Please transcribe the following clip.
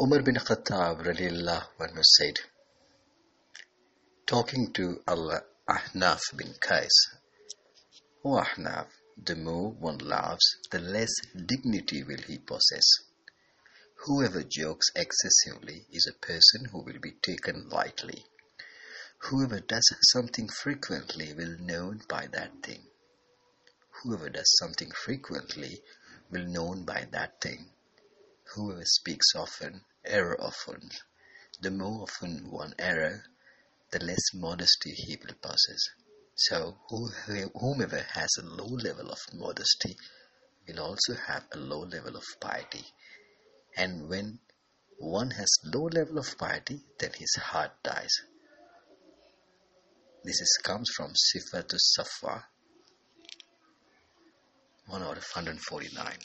Umar bin Khattab anhu said, talking to Al-Ahnaf bin Qais, O Ahnaf, the more one laughs, the less dignity will he possess. Whoever jokes excessively is a person who will be taken lightly. Whoever does something frequently will known by that thing. Whoever does something frequently will known by that thing. Whoever speaks often, err often. The more often one error, the less modesty he will possess. So, whomever has a low level of modesty will also have a low level of piety. And when one has low level of piety, then his heart dies. This is, comes from Sifatus Safwa, 1 out of 149.